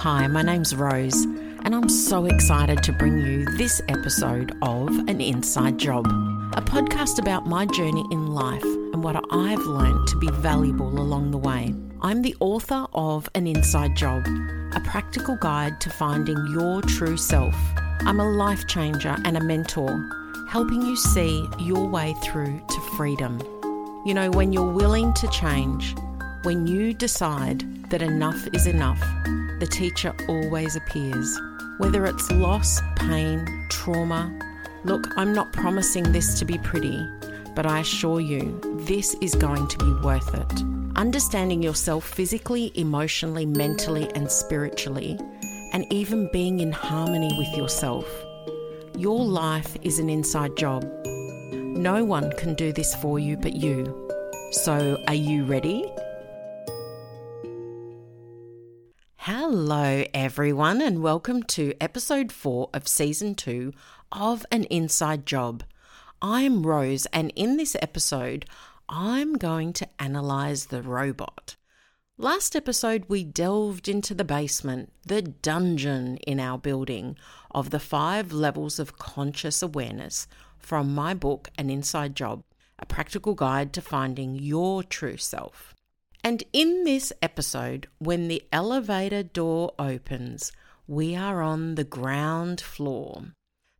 Hi, my name's Rose, and I'm so excited to bring you this episode of An Inside Job, a podcast about my journey in life and what I've learned to be valuable along the way. I'm the author of An Inside Job, a practical guide to finding your true self. I'm a life changer and a mentor, helping you see your way through to freedom. You know, when you're willing to change, when you decide that enough is enough, the teacher always appears. Whether it's loss, pain, trauma. Look, I'm not promising this to be pretty, but I assure you, this is going to be worth it. Understanding yourself physically, emotionally, mentally, and spiritually, and even being in harmony with yourself. Your life is an inside job. No one can do this for you but you. So, are you ready? Hello, everyone, and welcome to episode four of season two of An Inside Job. I'm Rose, and in this episode, I'm going to analyze the robot. Last episode, we delved into the basement, the dungeon in our building, of the five levels of conscious awareness from my book, An Inside Job, a practical guide to finding your true self. And in this episode, when the elevator door opens, we are on the ground floor.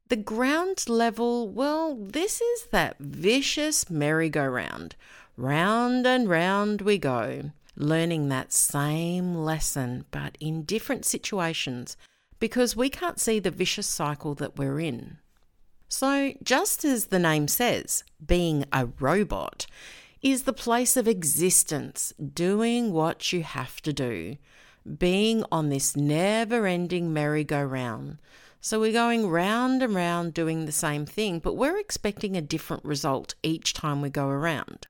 The ground level, well, this is that vicious merry-go-round. Round and round we go, learning that same lesson, but in different situations because we can't see the vicious cycle that we're in. So, just as the name says, being a robot, is the place of existence, doing what you have to do, being on this never ending merry-go-round. So we're going round and round doing the same thing, but we're expecting a different result each time we go around.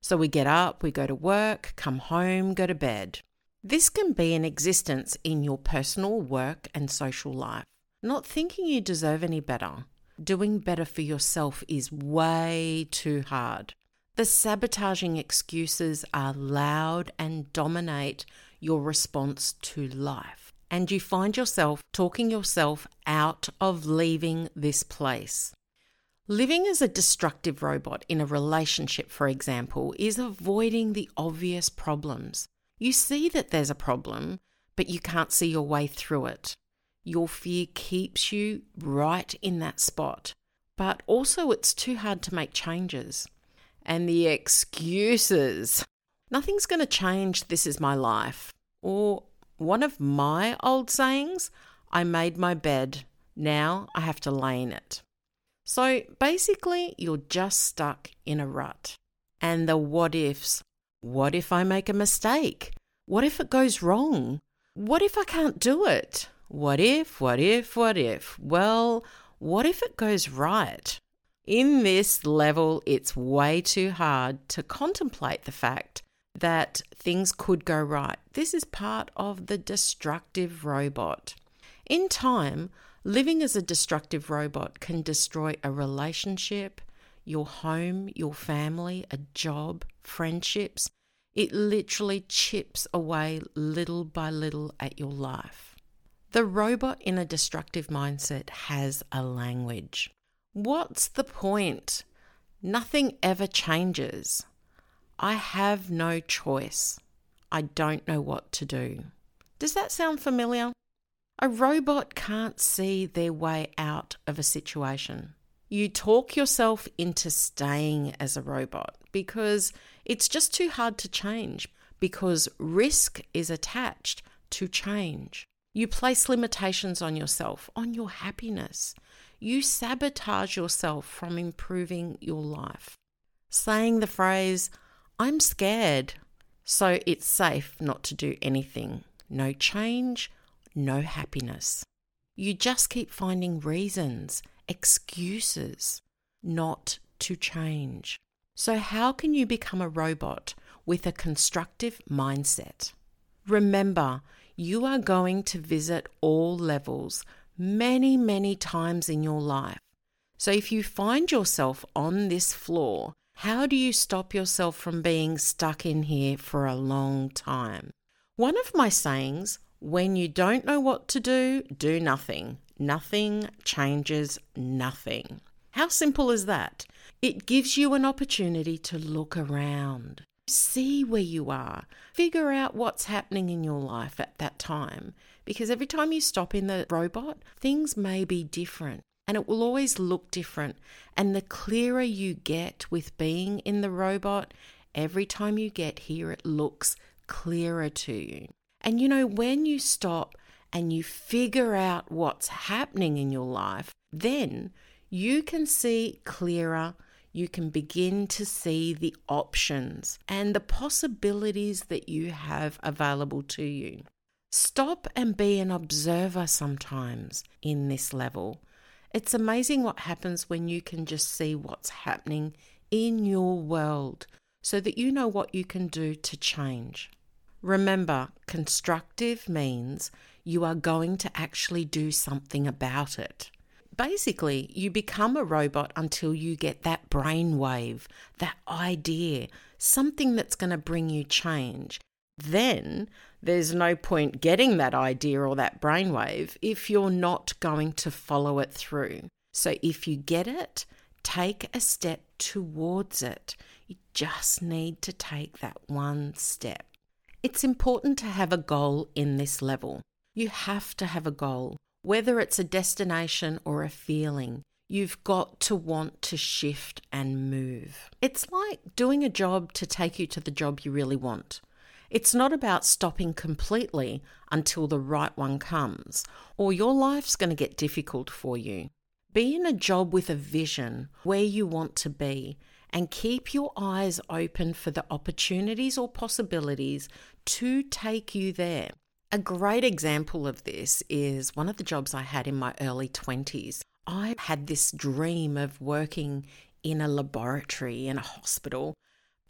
So we get up, we go to work, come home, go to bed. This can be an existence in your personal, work, and social life. Not thinking you deserve any better. Doing better for yourself is way too hard. The sabotaging excuses are loud and dominate your response to life. And you find yourself talking yourself out of leaving this place. Living as a destructive robot in a relationship, for example, is avoiding the obvious problems. You see that there's a problem, but you can't see your way through it. Your fear keeps you right in that spot, but also it's too hard to make changes and the excuses. Nothing's going to change. This is my life. Or one of my old sayings I made my bed. Now I have to lay in it. So basically, you're just stuck in a rut. And the what ifs what if I make a mistake? What if it goes wrong? What if I can't do it? What if, what if, what if? Well, what if it goes right? In this level, it's way too hard to contemplate the fact that things could go right. This is part of the destructive robot. In time, living as a destructive robot can destroy a relationship, your home, your family, a job, friendships. It literally chips away little by little at your life. The robot in a destructive mindset has a language. What's the point? Nothing ever changes. I have no choice. I don't know what to do. Does that sound familiar? A robot can't see their way out of a situation. You talk yourself into staying as a robot because it's just too hard to change, because risk is attached to change. You place limitations on yourself, on your happiness you sabotage yourself from improving your life. Saying the phrase, I'm scared, so it's safe not to do anything. No change, no happiness. You just keep finding reasons, excuses not to change. So, how can you become a robot with a constructive mindset? Remember, you are going to visit all levels many, many times in your life. So if you find yourself on this floor, how do you stop yourself from being stuck in here for a long time? One of my sayings, When you don't know what to do, do nothing. Nothing changes nothing. How simple is that? It gives you an opportunity to look around, see where you are, figure out what's happening in your life at that time. Because every time you stop in the robot, things may be different and it will always look different. And the clearer you get with being in the robot, every time you get here, it looks clearer to you. And you know, when you stop and you figure out what's happening in your life, then you can see clearer. You can begin to see the options and the possibilities that you have available to you. Stop and be an observer sometimes in this level. It's amazing what happens when you can just see what's happening in your world so that you know what you can do to change. Remember, constructive means you are going to actually do something about it. Basically, you become a robot until you get that brainwave, that idea, something that's going to bring you change. Then there's no point getting that idea or that brainwave if you're not going to follow it through. So if you get it, take a step towards it. You just need to take that one step. It's important to have a goal in this level. You have to have a goal, whether it's a destination or a feeling. You've got to want to shift and move. It's like doing a job to take you to the job you really want. It's not about stopping completely until the right one comes, or your life's going to get difficult for you. Be in a job with a vision where you want to be and keep your eyes open for the opportunities or possibilities to take you there. A great example of this is one of the jobs I had in my early 20s. I had this dream of working in a laboratory in a hospital,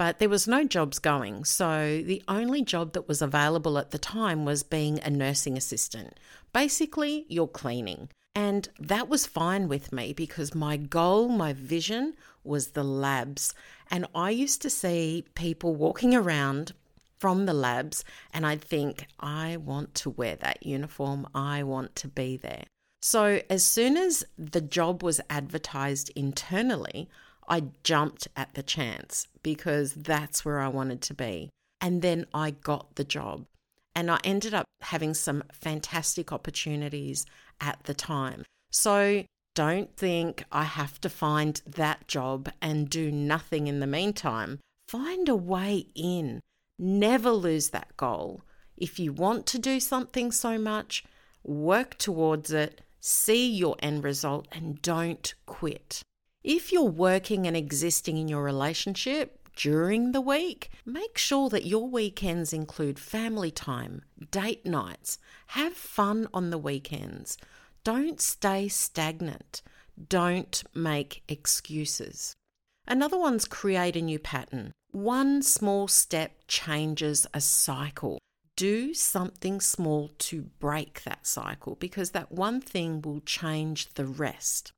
but there was no jobs going. So the only job that was available at the time was being a nursing assistant. Basically, you're cleaning. And that was fine with me because my goal, my vision was the labs. And I used to see people walking around from the labs, and I'd think, I want to wear that uniform, I want to be there. So, as soon as the job was advertised internally, I jumped at the chance because that's where I wanted to be. And then I got the job. And I ended up having some fantastic opportunities at the time. So don't think I have to find that job and do nothing in the meantime. Find a way in. Never lose that goal. If you want to do something so much, work towards it, see your end result, and don't quit. If you're working and existing in your relationship during the week, make sure that your weekends include family time, date nights, have fun on the weekends. Don't stay stagnant. Don't make excuses. Another one's create a new pattern. One small step changes a cycle. Do something small to break that cycle because that one thing will change the rest.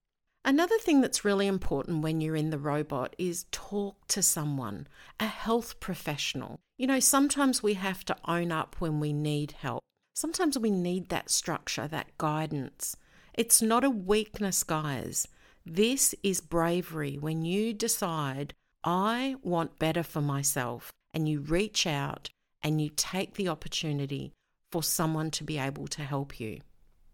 Another thing that's really important when you're in the robot is talk to someone, a health professional. You know, sometimes we have to own up when we need help. Sometimes we need that structure, that guidance. It's not a weakness, guys. This is bravery when you decide, I want better for myself, and you reach out and you take the opportunity for someone to be able to help you.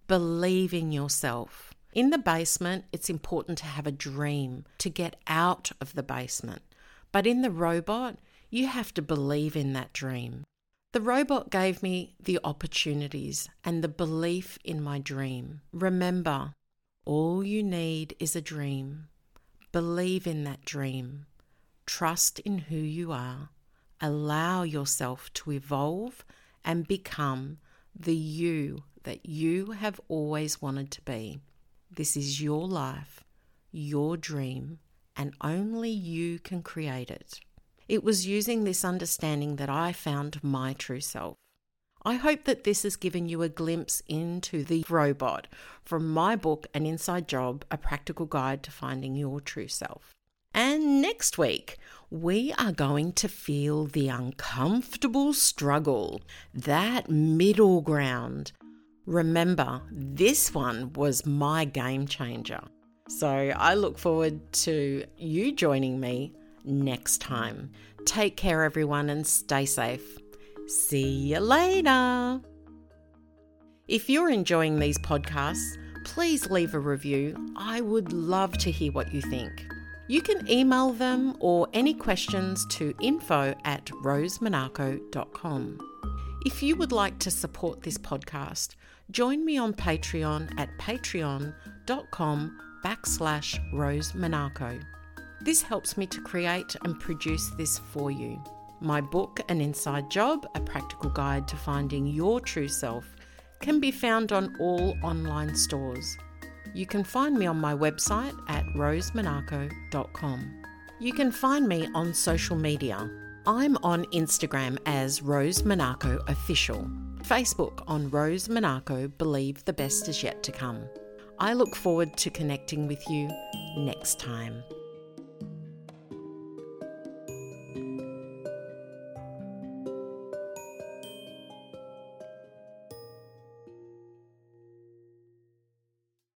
Believe in yourself. In the basement, it's important to have a dream to get out of the basement. But in the robot, you have to believe in that dream. The robot gave me the opportunities and the belief in my dream. Remember, all you need is a dream. Believe in that dream. Trust in who you are. Allow yourself to evolve and become the you that you have always wanted to be. This is your life, your dream, and only you can create it. It was using this understanding that I found my true self. I hope that this has given you a glimpse into the robot from my book, An Inside Job A Practical Guide to Finding Your True Self. And next week, we are going to feel the uncomfortable struggle, that middle ground. Remember, this one was my game changer. So I look forward to you joining me next time. Take care, everyone, and stay safe. See you later. If you're enjoying these podcasts, please leave a review. I would love to hear what you think. You can email them or any questions to info at rosemonaco.com. If you would like to support this podcast, join me on Patreon at patreon.com backslash Rose Monaco. This helps me to create and produce this for you. My book, An Inside Job, a practical guide to finding your true self, can be found on all online stores. You can find me on my website at rosemonaco.com. You can find me on social media. I'm on Instagram as Rose Monaco Official, Facebook on Rose Monaco Believe the Best is Yet to Come. I look forward to connecting with you next time.